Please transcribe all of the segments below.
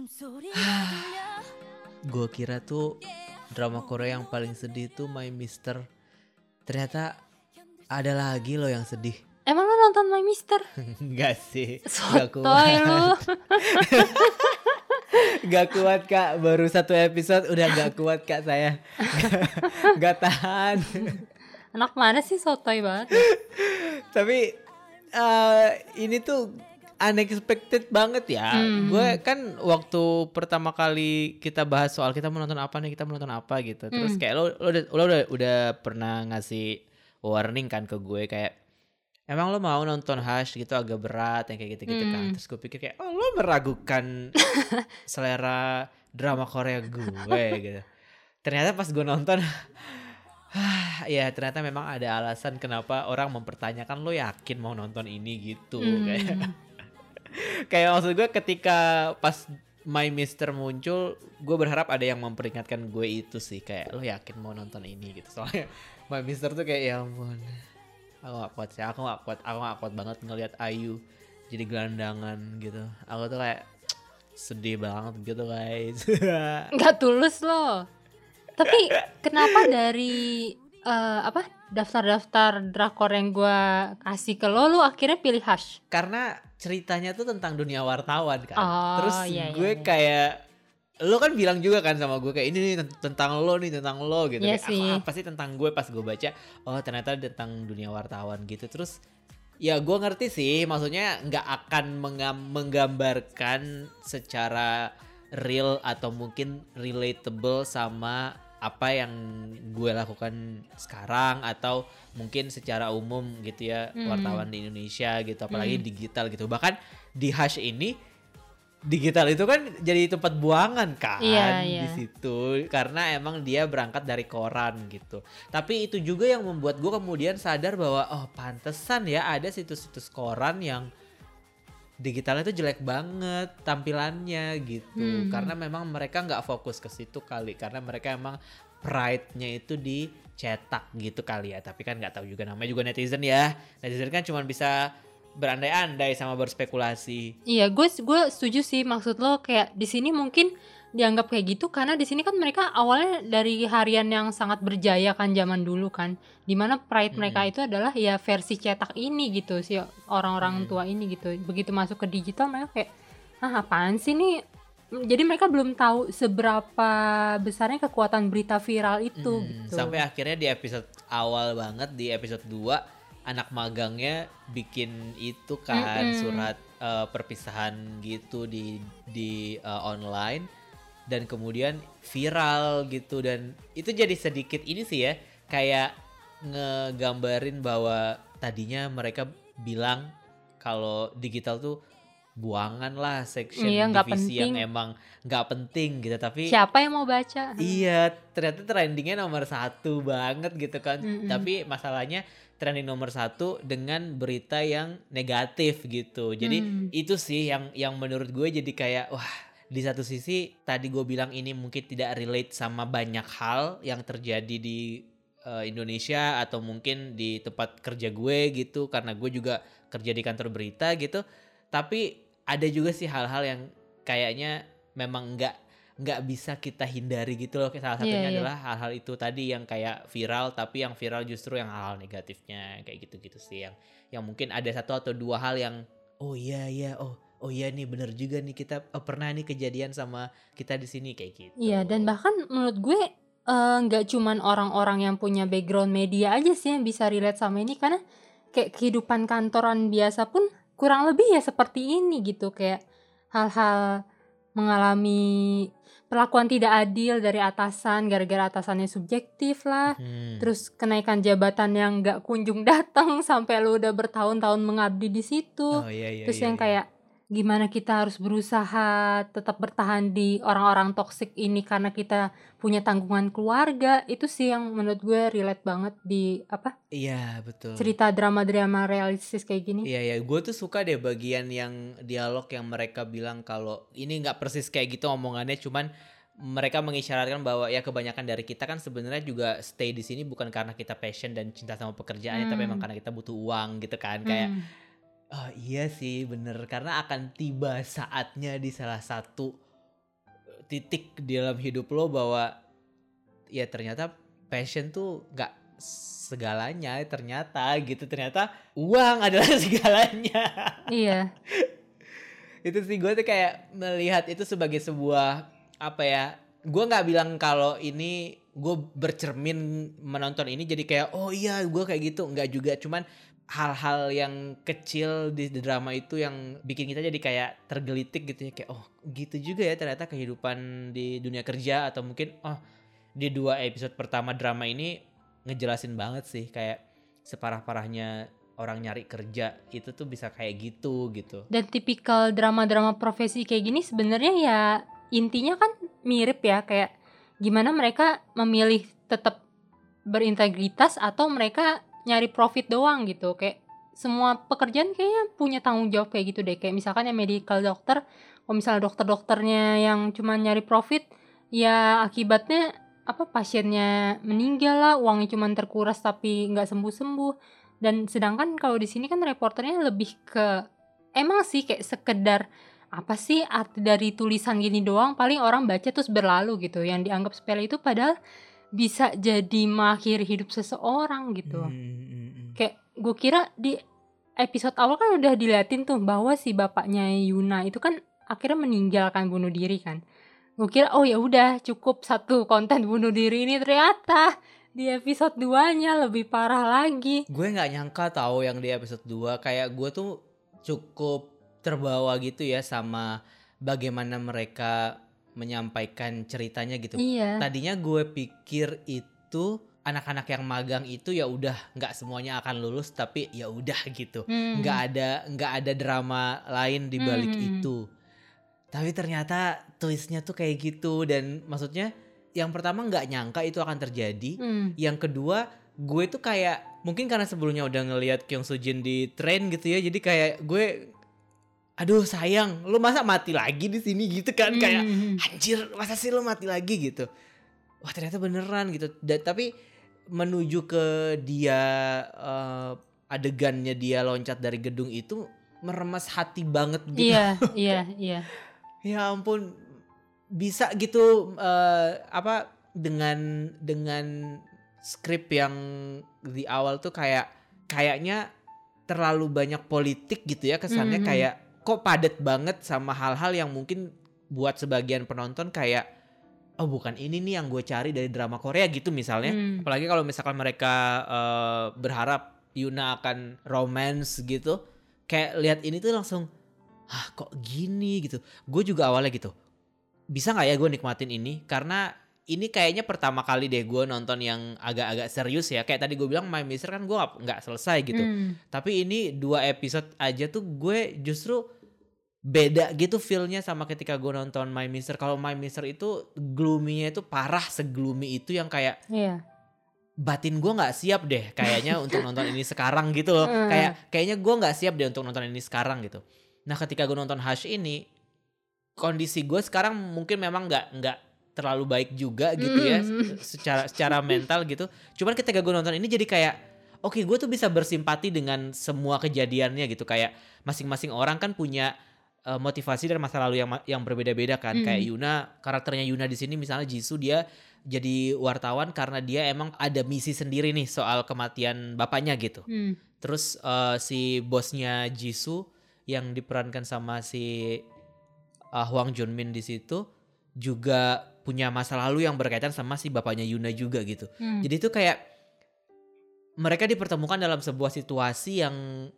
gue kira tuh drama Korea yang paling sedih tuh My Mister. Ternyata ada lagi loh yang sedih. Emang lo nonton My Mister? Enggak sih. Gak Sotoy kuat lu. Gak kuat kak. Baru satu episode udah gak kuat kak saya. Gak tahan. Anak mana sih sotoy banget? Tapi eh, Ini tuh Unexpected banget ya Hmm. Gue kan waktu pertama kali kita bahas soal kita mau nonton apa nih Kita mau nonton apa gitu Terus Hmm. kayak lo, lo, udah, lo udah, udah pernah ngasih warning kan ke gue Kayak Emang lo mau nonton Hush gitu agak berat yang kayak gitu-gitu kan Hmm. Terus gue pikir kayak Oh lo meragukan selera drama Korea gue gitu Ternyata pas gue nonton Ya ternyata memang ada alasan kenapa orang mempertanyakan lo yakin mau nonton ini gitu Hmm. Kayak kayak maksud gue ketika pas My Mister muncul gue berharap ada yang memperingatkan gue itu sih. Kayak lo yakin mau nonton ini? gitu. Soalnya My Mister tuh kayak ya ampun aku gak kuat sih. Aku gak kuat aku gak kuat banget ngelihat Ayu jadi gelandangan gitu. Aku tuh kayak sedih banget gitu guys. Nggak tulus lo. Tapi kenapa dari eh, apa daftar-daftar drakor yang gua kasih ke lo, lo akhirnya pilih Hush? karena ceritanya tuh tentang dunia wartawan kan Oh, terus iya, iya, gue iya. kayak lo kan bilang juga kan sama gue kayak ini nih tent- tentang lo nih tentang lo gitu Iya Kayak. "Ah, apa sih tentang gue pas gue baca oh ternyata tentang dunia wartawan gitu terus ya gue ngerti sih maksudnya nggak akan menggambarkan secara real atau mungkin relatable sama apa yang gue lakukan sekarang atau mungkin secara umum gitu ya Hmm. wartawan di Indonesia gitu apalagi Hmm. digital gitu bahkan di Hush ini digital itu kan jadi tempat buangan kan Iya, di iya. situ karena emang dia berangkat dari koran gitu tapi itu juga yang membuat gue kemudian sadar bahwa oh pantesan ya ada situs-situs koran yang digitalnya itu jelek banget tampilannya gitu. Hmm. karena memang mereka nggak fokus ke situ kali. Karena mereka emang pride-nya itu dicetak gitu kali ya. Tapi kan nggak tahu juga namanya juga netizen ya. Netizen kan cuma bisa berandai-andai sama berspekulasi. Iya, gue gue setuju sih. Maksud lo kayak di sini mungkin dianggap kayak gitu karena di sini kan mereka awalnya dari harian yang sangat berjaya kan zaman dulu kan, di mana pride mereka Mm. itu adalah ya versi cetak ini gitu si orang-orang Mm. tua ini gitu. Begitu masuk ke digital mereka kayak ah apaan sih nih? Jadi mereka belum tahu seberapa besarnya kekuatan berita viral itu Hmm, gitu. Sampai akhirnya di episode awal banget di episode 2 anak magangnya bikin itu kan Mm-mm. surat eh, perpisahan gitu di di eh, online dan kemudian viral gitu dan itu jadi sedikit ini sih ya kayak ngegambarin bahwa tadinya mereka bilang kalau digital tuh buangan lah section Iya, divisi yang penting. emang nggak penting gitu tapi Siapa yang mau baca? Iya, ternyata trendingnya nomor satu banget gitu kan. Mm-mm. Tapi masalahnya trending nomor satu dengan berita yang negatif gitu. Jadi Hmm. itu sih yang yang menurut gue jadi kayak wah di satu sisi tadi gue bilang ini mungkin tidak relate sama banyak hal yang terjadi di eh, Indonesia atau mungkin di tempat kerja gue gitu karena gue juga kerja di kantor berita gitu. Tapi ada juga sih hal-hal yang kayaknya memang nggak nggak bisa kita hindari gitu loh. Salah satunya Iya, iya. adalah hal-hal itu tadi yang kayak viral tapi yang viral justru yang hal-hal negatifnya kayak gitu-gitu sih yang yang mungkin ada satu atau dua hal yang oh iya iya oh oh iya nih bener juga nih kita oh, pernah nih kejadian sama kita di sini kayak gitu. Iya dan bahkan menurut gue eh, nggak cuman orang-orang yang punya background media aja sih yang bisa relate sama ini karena kayak kehidupan kantoran biasa pun kurang lebih ya seperti ini gitu kayak hal-hal mengalami perlakuan tidak adil dari atasan gara-gara atasannya subjektif lah Hmm. terus kenaikan jabatan yang nggak kunjung datang sampai lu udah bertahun-tahun mengabdi di situ oh iya iya. Terus iya, yang iya. kayak gimana kita harus berusaha tetap bertahan di orang-orang toksik ini karena kita punya tanggungan keluarga itu sih yang menurut gue relate banget di apa iya betul. cerita drama-drama realistis kayak gini. Iya ya, gue tuh suka deh bagian yang dialog yang mereka bilang kalau ini nggak persis kayak gitu omongannya, cuman mereka mengisyaratkan bahwa ya kebanyakan dari kita kan sebenarnya juga stay di sini bukan karena kita passion dan cinta sama pekerjaannya, tapi Hmm. memang karena kita butuh uang gitu kan, kayak Hmm. Oh iya sih bener. Karena akan tiba saatnya di salah satu titik di dalam hidup lo bahwa ya ternyata passion tuh nggak segalanya ternyata gitu. Ternyata uang adalah segalanya. Iya. itu sih gue tuh kayak melihat itu sebagai sebuah apa ya gue nggak bilang kalau ini gue bercermin menonton ini jadi kayak oh iya gue kayak gitu. Nggak juga. Cuman hal-hal yang kecil di drama itu yang bikin kita jadi kayak tergelitik gitu ya. Kayak oh gitu juga ya ternyata kehidupan di dunia kerja. Atau mungkin oh di dua episode pertama drama ini ngejelasin banget sih kayak separah-parahnya orang nyari kerja itu tuh bisa kayak gitu gitu. Dan tipikal drama-drama profesi kayak gini sebenarnya ya intinya kan mirip ya kayak gimana mereka memilih tetap berintegritas atau mereka nyari profit doang gitu. Kayak semua pekerjaan kayaknya punya tanggung jawab kayak gitu deh. Kayak misalkan ya medical doctor kalau misalnya dokter-dokternya yang cuma nyari profit ya akibatnya apa pasiennya meninggal lah uangnya cuma terkuras tapi nggak sembuh-sembuh. Dan sedangkan kalau di sini kan reporternya lebih ke emang sih kayak sekedar apa sih arti dari tulisan gini doang? Paling orang baca terus berlalu gitu. Yang dianggap sepele itu padahal bisa jadi mengakhiri hidup seseorang gitu. Hmm, hmm, hmm. kayak gue kira di episode awal kan udah diliatin tuh bahwa si bapaknya Yuna itu kan akhirnya meninggalkan bunuh diri kan. Gue kira oh ya udah cukup satu konten bunuh diri ini. Ternyata di episode 2 nya lebih parah lagi. Gue nggak nyangka tahu yang di episode 2 kayak gue tuh cukup terbawa gitu ya sama bagaimana mereka menyampaikan ceritanya gitu iya tadinya gue pikir itu anak-anak yang magang itu ya udah nggak semuanya akan lulus tapi ya udah gitu Hmm. nggak ada nggak ada drama lain di balik Hmm. itu tapi ternyata twistnya tuh kayak gitu dan maksudnya yang pertama nggak nyangka itu akan terjadi Hmm. yang kedua gue tuh kayak mungkin karena sebelumnya udah ngelihat Kyung Soo Jin di train gitu ya jadi kayak gue aduh sayang lu masa mati lagi di sini? Gitu kan kayak Hmm. anjir masa sih lu mati lagi? Gitu. Wah ternyata beneran gitu. Dan, tapi menuju ke dia eh, adegannya dia loncat dari gedung itu meremas hati banget gitu. Iya iya iya. Ya ampun bisa gitu eh, apa dengan dengan skrip yang di awal tuh kayak kayaknya terlalu banyak politik gitu ya kesannya Mhm. kayak kok padat banget sama hal-hal yang mungkin buat sebagian penonton kayak oh bukan ini nih yang gue cari dari drama Korea gitu misalnya. Hmm. apalagi kalau misalkan mereka eh, berharap Yuna akan romance gitu kayak lihat ini tuh langsung ah kok gini? gitu. Gue juga awalnya gitu bisa nggak ya gue nikmatin ini? Karena ini kayaknya pertama kali deh gue nonton yang agak-agak serius ya. Kayak tadi gue bilang My Mister kan gue nggak selesai gitu. Hmm. tapi ini dua episode aja tuh gue justru beda gitu feelnya sama ketika gue nonton My Mister. Kalau My Mister itu gloomy-nya itu parah segloomy itu yang kayak iya. batin gue nggak siap deh kayaknya untuk nonton ini sekarang gitu loh. Hmm. kayak kayaknya gue nggak siap deh untuk nonton ini sekarang gitu. Nah ketika gue nonton Hush ini kondisi gue sekarang mungkin memang nggak nggak terlalu baik juga gitu ya Hmm. secara secara mental gitu cuman ketika gue nonton ini jadi kayak oke gue tuh bisa bersimpati dengan semua kejadiannya gitu kayak masing-masing orang kan punya eh, motivasi dan masa lalu yang yang berbeda-beda kan Hmm. kayak Yuna karakternya Yuna di sini misalnya Jisoo dia jadi wartawan karena dia emang ada misi sendiri nih soal kematian bapaknya gitu Hmm. terus eh, si bosnya Jisoo yang diperankan sama si eh, Hwang Junmin di situ juga punya masa lalu yang berkaitan sama si bapaknya Yuna juga gitu. Hmm. jadi itu kayak mereka dipertemukan dalam sebuah situasi yang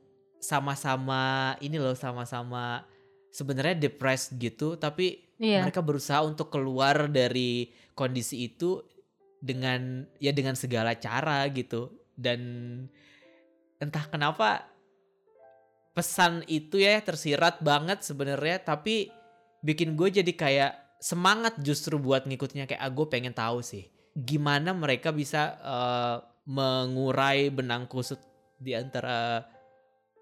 sama-sama ini loh sama-sama sebenarnya depressed gitu tapi iya. mereka berusaha untuk keluar dari kondisi itu dengan ya dengan segala cara gitu. Dan entah kenapa pesan itu ya tersirat banget sebenarnya tapi bikin gue jadi kayak semangat justru buat ngikutnya kayak ah gue pengen tahu sih gimana mereka bisa eh, mengurai benang kusut di antara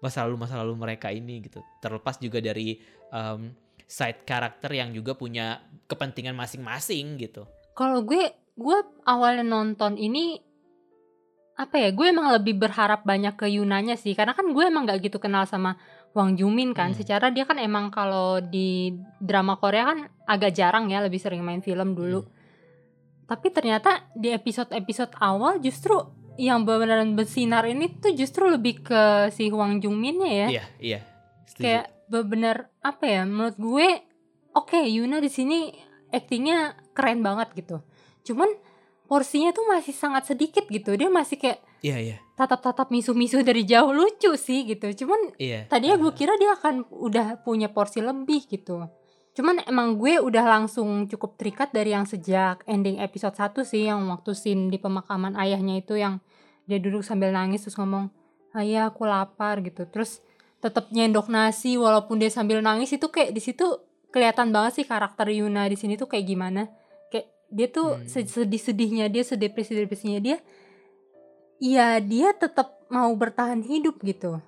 masa lalu masa lalu mereka ini gitu terlepas juga dari em, side karakter yang juga punya kepentingan masing-masing gitu Kalau gue, gue awalnya nonton ini apa ya? Gue emang lebih berharap banyak ke Yunanya sih, karena kan gue emang gak gitu kenal sama Wang Jumin kan. Hmm. Secara dia kan emang kalau di drama Korea kan agak jarang ya, lebih sering main film dulu. Hmm. Tapi ternyata di episode-episode awal justru yang beneran bersinar ini tuh justru lebih ke si Hwang Jungminnya ya. Iya, iya. Setuju. Kayak bener apa ya? Menurut gue oke Yuna di sini aktingnya keren banget gitu. Cuman porsinya tuh masih sangat sedikit gitu. Dia masih kayak Iya, iya. tatap-tatap misuh-misuh dari jauh lucu sih gitu. Cuman Iya. tadinya gue kira dia akan udah punya porsi lebih gitu. Cuman emang gue udah langsung cukup terikat dari yang sejak ending episode 1 sih yang waktu scene di pemakaman ayahnya itu yang dia duduk sambil nangis terus ngomong, "Ayah, aku lapar." gitu. Terus tetap nyendok nasi walaupun dia sambil nangis itu kayak di situ kelihatan banget sih karakter Yuna di sini tuh kayak gimana. Kayak dia tuh Hmm. sedih-sedihnya dia, sedepresi-depresinya dia Iya dia tetap mau bertahan hidup gitu.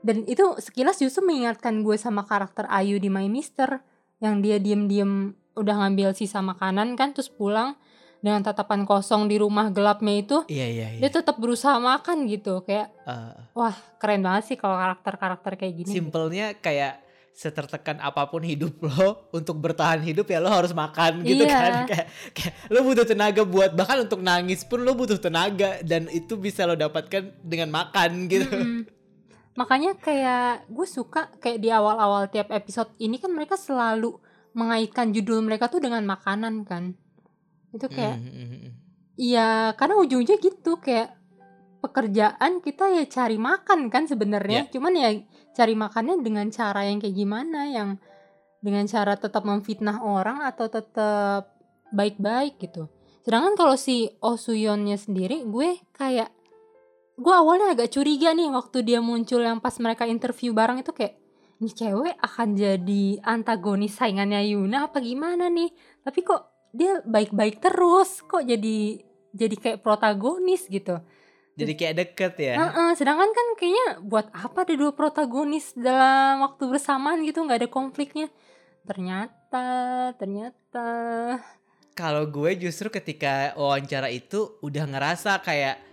Dan itu sekilas justru mengingatkan gue sama karakter Ayu di My Mister yang dia diem-diem udah ngambil sisa makanan kan terus pulang dengan tatapan kosong di rumah gelapnya itu Iya, iya, iya. dia tetap berusaha makan gitu kayak Eh, wah keren banget sih kalau karakter-karakter kayak gini. Simpelnya kayak setertekan apa pun hidup lo untuk bertahan hidup ya lo harus makan gitu Iya. kan kayak, kayak lo butuh tenaga buat bahkan untuk nangis pun lo butuh tenaga dan itu bisa lo dapatkan dengan makan gitu Mm-mm. makanya kayak gue suka kayak di awal-awal tiap episode ini kan mereka selalu mengaitkan judul mereka tuh dengan makanan kan itu kayak Mm, mm, mm. Iya, karena ujungnya gitu kayak pekerjaan kita ya cari makan kan sebenarnya. Cuman ya cari makannya dengan cara yang kayak gimana yang dengan cara tetap memfitnah orang atau tetap baik-baik gitu. Sedangkan kalau si Oh Suyonnya sendiri gue kayak gue awalnya agak curiga nih waktu dia muncul yang pas mereka interview bareng itu kayak ini cewek akan jadi antagonis saingannya Yuna apa gimana nih tapi kok dia baik-baik terus kok jadi jadi kayak protagonis gitu jadi kayak deket ya Heeh, sedangkan kan kayaknya buat apa ada dua protagonis dalam waktu bersamaan gitu nggak ada konfliknya ternyata ternyata kalau gue justru ketika wawancara itu udah ngerasa kayak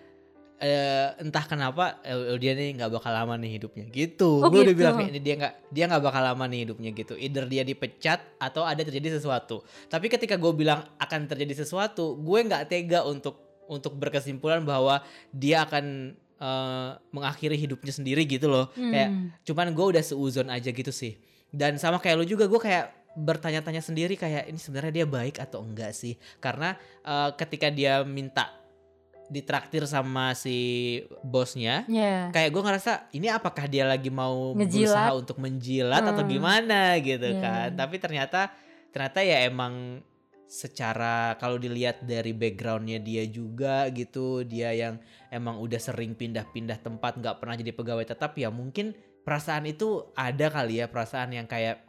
eh, entah kenapa eh, dia nih nggak bakal lama nih hidupnya gitu. Oh, gue udah gitu. bilang kayak ini dia nggak dia nggak bakal lama nih hidupnya gitu. Either dia dipecat atau ada terjadi sesuatu. Tapi ketika gue bilang akan terjadi sesuatu, gue nggak tega untuk untuk berkesimpulan bahwa dia akan eh, mengakhiri hidupnya sendiri gitu loh. Kayak Hmm. cuman gue udah seuzon aja gitu sih dan sama kayak lu juga gue kayak bertanya-tanya sendiri kayak ini sebenarnya dia baik atau enggak sih karena eh, ketika dia minta ditraktir sama si bosnya ya kayak gue ngerasa ini apakah dia lagi mau Ngejilat. berusaha untuk menjilat atau Hmm. gimana gitu Iya. kan tapi ternyata ternyata ya emang secara kalau dilihat dari backgroundnya dia juga gitu dia yang emang udah sering pindah-pindah tempat nggak pernah jadi pegawai tetap ya mungkin perasaan itu ada kali ya perasaan yang kayak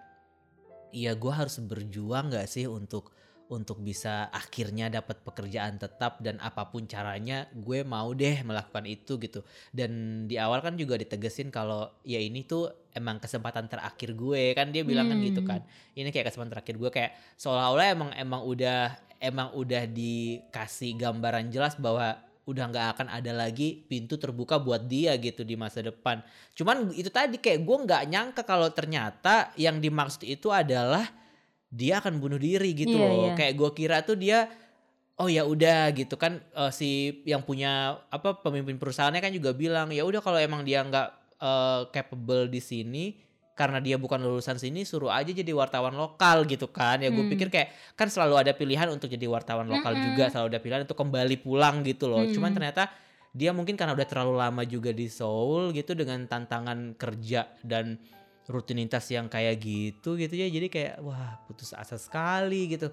iya gue harus berjuang nggak sih untuk untuk bisa akhirnya dapat pekerjaan tetap dan apa pun caranya gue mau deh melakukan itu gitu. Dan di awal kan juga ditegesin kalau ya ini tuh emang kesempatan terakhir gue kan dia bilang kan gitu Hmm. kan. Ini kayak kesempatan terakhir gue kayak seolah-olah emang emang udah emang udah dikasih gambaran jelas bahwa udah nggak akan ada lagi pintu terbuka buat dia gitu di masa depan. Cuman itu tadi kayak gue nggak nyangka kalau ternyata yang dimaksud itu adalah dia akan bunuh diri gitu Iya, loh iya. kayak gue kira tuh dia oh ya udah gitu kan eh, si yang punya apa pemimpin perusahaannya kan juga bilang ya udah kalau emang dia nggak eh, capable di sini karena dia bukan lulusan sini suruh aja jadi wartawan lokal gitu kan ya gue Hmm. pikir kayak kan selalu ada pilihan untuk jadi wartawan lokal Mm-mm. juga selalu ada pilihan untuk kembali pulang gitu loh cuman Hmm. ternyata dia mungkin karena udah terlalu lama juga di Seoul gitu dengan tantangan kerja dan rutinitas yang kayak gitu gitu ya jadi kayak wah putus asa sekali gitu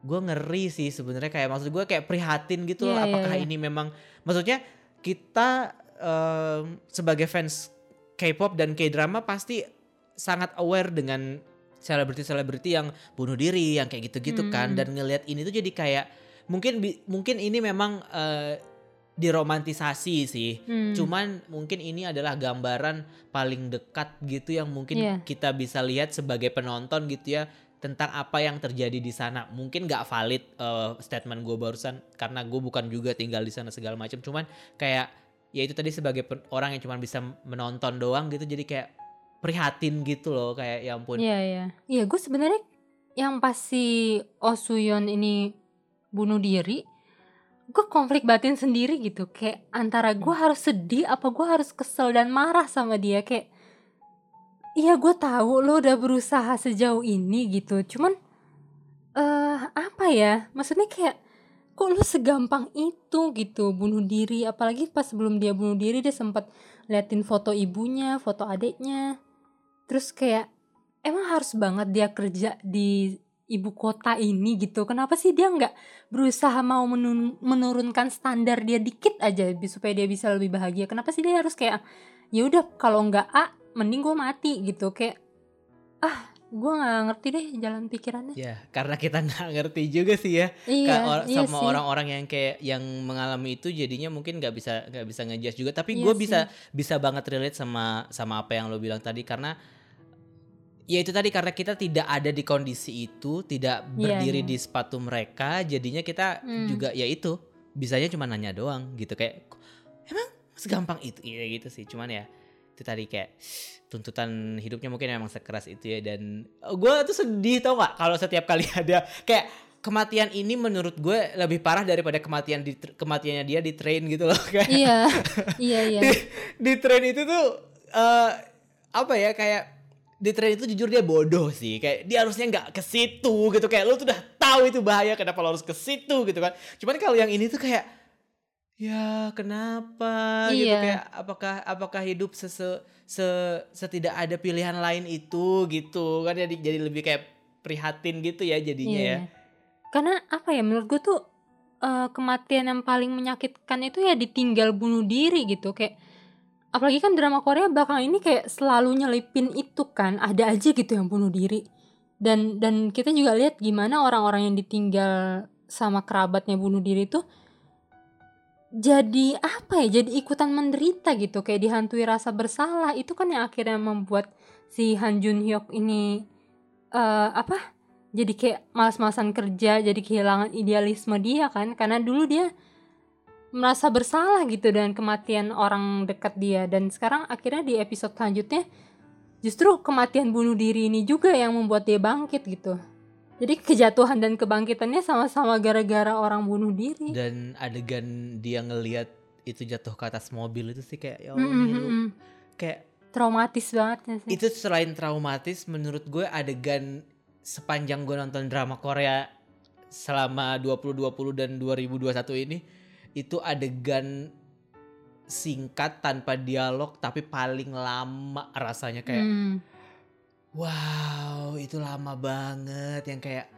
gue ngeri sih sebenarnya kayak maksud gue kayak prihatin gitu loh Iya, iya, apakah iya. ini memang maksudnya kita em, sebagai fans K-pop dan K-drama pasti sangat aware dengan selebriti-selebriti yang bunuh diri yang kayak gitu-gitu kan Hmm. dan ngelihat ini tuh jadi kayak mungkin mungkin ini memang eh, diromantisasi sih Hmm. Cuman mungkin ini adalah gambaran paling dekat gitu yang mungkin Iya. kita bisa lihat sebagai penonton gitu ya tentang apa yang terjadi di sana. Mungkin nggak valid eh, statement gue barusan karena gue bukan juga tinggal di sana segala macam. Cuman kayak ya itu tadi sebagai orang yang cuma bisa menonton doang gitu jadi kayak prihatin gitu loh kayak ya ampun. Iya iya. Iya gue sebenarnya yang pas si Oh Suyon ini bunuh diri, gue konflik batin sendiri gitu. Kayak antara gue harus sedih apa gue harus kesel dan marah sama dia kayak. Iya gue tahu lo udah berusaha sejauh ini gitu. Cuman eh apa ya? Maksudnya kayak kok lu segampang itu gitu bunuh diri apalagi pas sebelum dia bunuh diri dia sempat liatin foto ibunya foto adiknya terus kayak emang harus banget dia kerja di ibu kota ini gitu kenapa sih dia nggak berusaha mau menun- menurunkan standar dia dikit aja supaya dia bisa lebih bahagia? Kenapa sih dia harus kayak ya udah kalau nggak A mending gue mati gitu? Kayak ah gue nggak ngerti deh jalan pikirannya. Ya, karena kita nggak ngerti juga sih ya. iya or- iya sama orang-orang yang kayak yang mengalami itu jadinya mungkin nggak bisa nggak bisa ngejudge juga. Tapi Iya gue bisa bisa banget relate sama sama apa yang lo bilang tadi. Karena ya itu tadi karena kita tidak ada di kondisi itu, tidak Iya, berdiri iya. di sepatu mereka, jadinya kita Hmm. juga ya itu bisanya cuma nanya doang gitu. Kayak emang segampang itu? Ya gitu sih. Cuman ya itu tadi kayak tuntutan hidupnya mungkin memang sekeras itu ya. Dan gue tuh sedih tau nggak? Kalau setiap kali ada kayak kematian ini menurut gue lebih parah daripada kematian di kematiannya dia di train gitu loh kayak. Iya. Iya iya. Di, di train itu tuh eh apa ya kayak di train itu jujur dia bodoh sih. Kayak dia harusnya nggak ke situ gitu. Kayak lu tuh udah tahu itu bahaya kenapa lo harus ke situ gitu kan. Cuman kalau yang ini tuh kayak ya kenapa? gitu. Iya. kayak apakah apakah hidup sese se setidak ada pilihan lain itu? gitu. Kan jadi jadi lebih kayak prihatin gitu ya jadinya Iya, ya. Karena apa ya menurut gue tuh eh, kematian yang paling menyakitkan itu ya ditinggal bunuh diri gitu. Kayak apalagi kan drama Korea bakal ini kayak selalu nyelipin itu kan ada aja gitu yang bunuh diri. Dan dan kita juga lihat gimana orang-orang yang ditinggal sama kerabatnya bunuh diri tuh jadi apa ya jadi ikutan menderita gitu. Kayak dihantui rasa bersalah itu kan yang akhirnya membuat si Han Jun Hyuk ini eh apa jadi kayak malas-malasan kerja jadi kehilangan idealisme dia kan. Karena dulu dia merasa bersalah gitu dengan kematian orang dekat dia dan sekarang akhirnya di episode selanjutnya justru kematian bunuh diri ini juga yang membuat dia bangkit gitu jadi kejatuhan dan kebangkitannya sama-sama gara-gara orang bunuh diri dan adegan dia ngelihat itu jatuh ke atas mobil itu sih kayak ya Allah Mm, mm, ngilu. mm, mm. kayak traumatis banget ya sih itu selain traumatis menurut gue adegan sepanjang gue nonton drama Korea selama 2020 dan 2021 ini itu adegan singkat tanpa dialog tapi paling lama rasanya kayak Hmm. wow itu lama banget yang kayak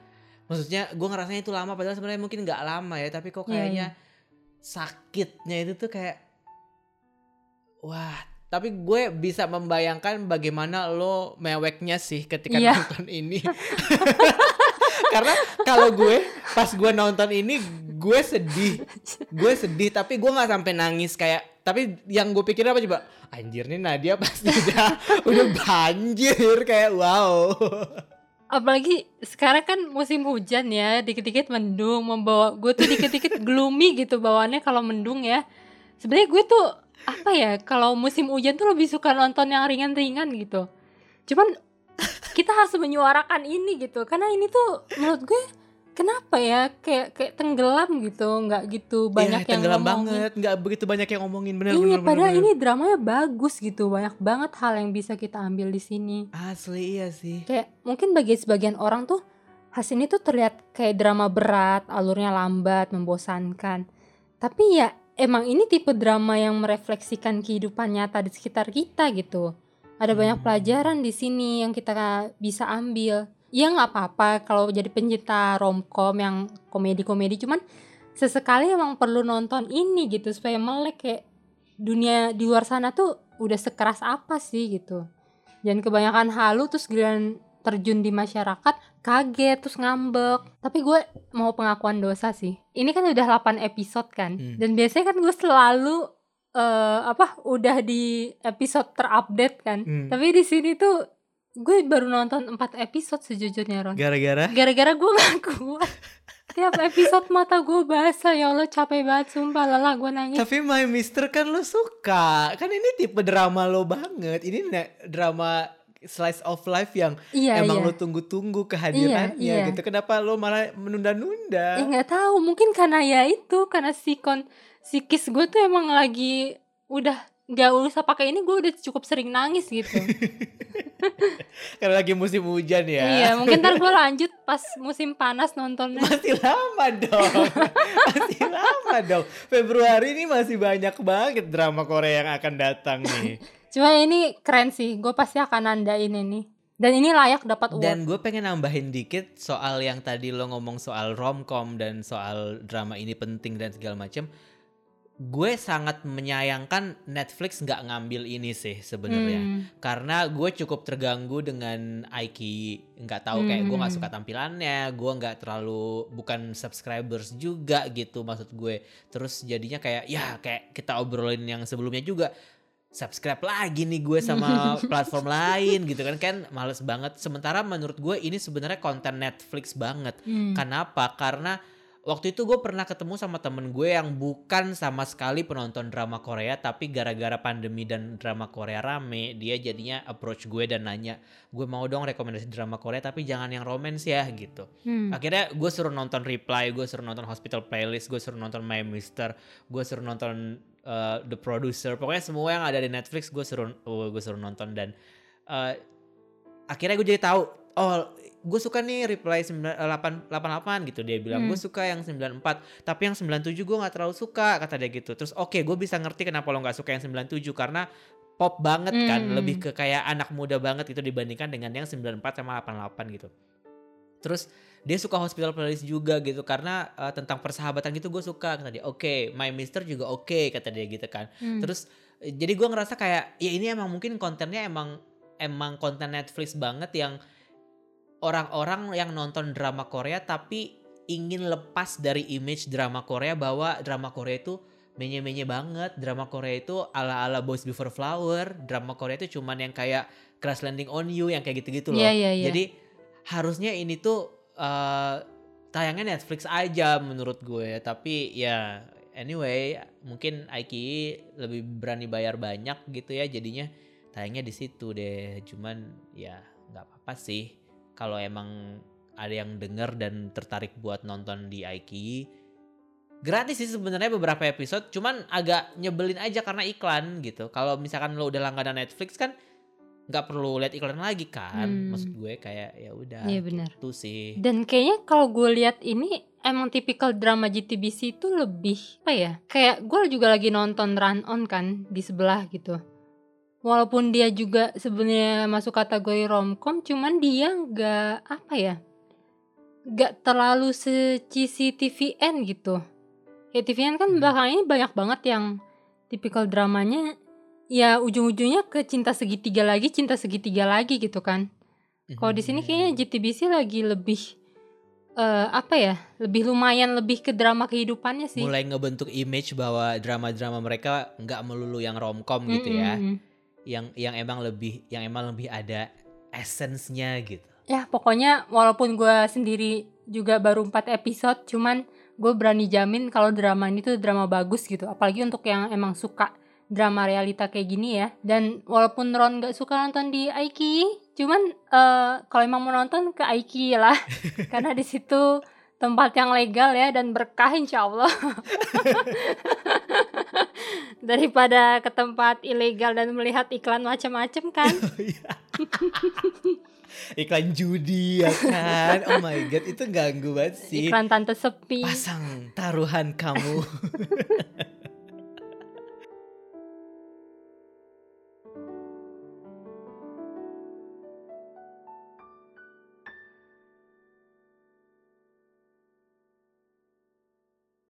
maksudnya gue ngerasanya itu lama padahal sebenarnya mungkin nggak lama ya tapi kok Iya, kayaknya sakitnya itu tuh kayak wah tapi gue bisa membayangkan bagaimana lo meweknya sih ketika Iya. nonton ini karena kalau gue pas gue nonton ini gue sedih. Gue sedih tapi gue nggak sampai nangis kayak tapi yang gue pikir apa coba? Anjir nih Nadia pasti udah udah banjir kayak wow. Apalagi sekarang kan musim hujan ya dikit-dikit mendung membawa gue tuh dikit-dikit gloomy gitu bawaannya kalau mendung ya. Sebenarnya gue tuh apa ya kalau musim hujan tuh lebih suka nonton yang ringan-ringan gitu. Cuman kita harus menyuarakan ini gitu karena ini tuh menurut gue kenapa ya kayak kayak tenggelam gitu nggak gitu banyak Iya, yang tenggelam ngomongin. banget nggak begitu banyak yang ngomongin bener iya bener, padahal bener. ini dramanya bagus gitu banyak banget hal yang bisa kita ambil di sini asli iya sih kayak mungkin bagi sebagian orang tuh khas ini tuh terlihat kayak drama berat, alurnya lambat, membosankan. Tapi ya emang ini tipe drama yang merefleksikan kehidupan nyata di sekitar kita gitu. Ada banyak Hmm. pelajaran di sini yang kita bisa ambil. Ya nggak apa-apa kalau jadi pencinta romcom yang komedi-komedi, cuman sesekali emang perlu nonton ini gitu supaya melek kayak dunia di luar sana tuh udah sekeras apa sih gitu. Jangan kebanyakan halu terus giliran terjun di masyarakat kaget terus ngambek tapi gue mau pengakuan dosa sih ini kan udah 8 episode kan Hmm. dan biasanya kan gue selalu eh apa udah di episode terupdate kan Hmm. tapi di sini tuh gue baru nonton 4 episode sejujurnya Ron gara-gara gara-gara gue gak kuat Tiap episode mata gue basah ya Allah capek banget sumpah lelah gue nangis. Tapi My Mister kan lo suka. Kan ini tipe drama lo banget. Ini drama slice of life yang Iya emang iya. lo tunggu-tunggu kehadirannya Iya, iya. gitu. Kenapa lo malah Ya menunda-nunda? nggak tahu mungkin karena ya itu karena si kon psikis gue tuh emang lagi udah nggak usah pakai ini gue udah cukup sering nangis gitu. Karena lagi musim hujan ya. Iya mungkin ntar gue lanjut pas musim panas nontonnya. Masih lama dong. masih lama dong. Februari ini masih banyak banget drama Korea yang akan datang nih. Cuma ini keren sih gue pasti akan nandain ini. Dan ini layak dapat award. Dan gue pengen nambahin dikit soal yang tadi lo ngomong soal romcom dan soal drama ini penting dan segala macem. Gue sangat menyayangkan Netflix nggak ngambil ini sih sebenarnya. Hmm. Karena gue cukup terganggu dengan Aiki. Nggak tahu kayak gue nggak Hmm. suka tampilannya. Gue nggak terlalu bukan subscribers juga gitu maksud gue. Terus jadinya kayak ya kayak kita obrolin yang sebelumnya juga subscribe lagi nih gue sama platform lain gitu kan kan males banget sementara menurut gue ini sebenarnya konten Netflix banget Hmm. kenapa karena waktu itu gue pernah ketemu sama temen gue yang bukan sama sekali penonton drama Korea tapi gara-gara pandemi dan drama Korea rame dia jadinya approach gue dan nanya gue mau dong rekomendasi drama Korea tapi jangan yang romance ya gitu Hmm. akhirnya gue suruh nonton Reply gue suruh nonton Hospital Playlist gue suruh nonton My Mister gue suruh nonton uh, The Producer pokoknya semua yang ada di Netflix gue suruh oh, gue suruh nonton dan uh, akhirnya gue jadi tahu oh gue suka nih Reply 88 gitu dia bilang Hmm. gue suka yang 94 tapi yang 97 gue nggak terlalu suka kata dia gitu terus oke gue bisa ngerti kenapa lo nggak suka yang 97 karena pop banget kan Hmm. lebih ke kayak anak muda banget gitu dibandingkan dengan yang 94 sama 88 gitu terus dia suka hospital playlist juga gitu karena uh, tentang persahabatan gitu gue suka kata dia oke my mister juga oke kata dia gitu kan Hmm. terus eh, jadi gue ngerasa kayak ya ini emang mungkin kontennya emang emang konten Netflix banget yang orang-orang yang nonton drama Korea tapi ingin lepas dari image drama Korea bahwa drama Korea itu menye-menye banget drama Korea itu ala-ala Boys Before Flower drama Korea itu cuman yang kayak Crash Landing on You yang kayak gitu-gitu loh Iya iya iya. jadi harusnya ini tuh eh, tayangnya Netflix aja menurut gue. Tapi ya anyway mungkin Aiki lebih berani bayar banyak gitu ya jadinya tayangnya di situ deh. Cuman ya nggak apa-apa sih kalau emang ada yang denger dan tertarik buat nonton di Aiki. Gratis sih sebenarnya beberapa episode, cuman agak nyebelin aja karena iklan gitu. Kalau misalkan lo udah langganan Netflix kan nggak perlu lihat iklan lagi kan. Hmm. Maksud gue kayak ya udah Iya benar. itu sih. Dan kayaknya kalau gue lihat ini emang tipikal drama GTBC itu lebih apa ya? Kayak gue juga lagi nonton Run On kan di sebelah gitu. Walaupun dia juga sebenarnya masuk kategori romcom, cuman dia nggak apa ya? Nggak terlalu secisi TVN gitu. Kayak TVN kan Hmm. belakangan ini banyak banget yang tipikal dramanya ya ujung-ujungnya ke cinta segitiga lagi, cinta segitiga lagi gitu kan. Kalau di sini kayaknya JTBC lagi lebih eh apa ya? Lebih lumayan lebih ke drama kehidupannya sih. mulai ngebentuk image bahwa drama-drama mereka nggak melulu yang romcom gitu ya. Yang yang emang lebih yang emang lebih ada essence-nya gitu. Ya pokoknya walaupun gue sendiri juga baru 4 episode, cuman gue berani jamin kalau drama ini tuh drama bagus gitu. Apalagi untuk yang emang suka drama realita kayak gini ya. Dan walaupun Ron gak suka nonton di Aiki, cuman eh, kalau emang mau nonton ke Aiki lah, karena di situ tempat yang legal ya dan berkah insya Allah. Daripada ke tempat ilegal dan melihat iklan macam-macam kan. Iklan judi ya kan. Oh my god, itu ganggu banget sih. Iklan tante sepi. Pasang taruhan kamu.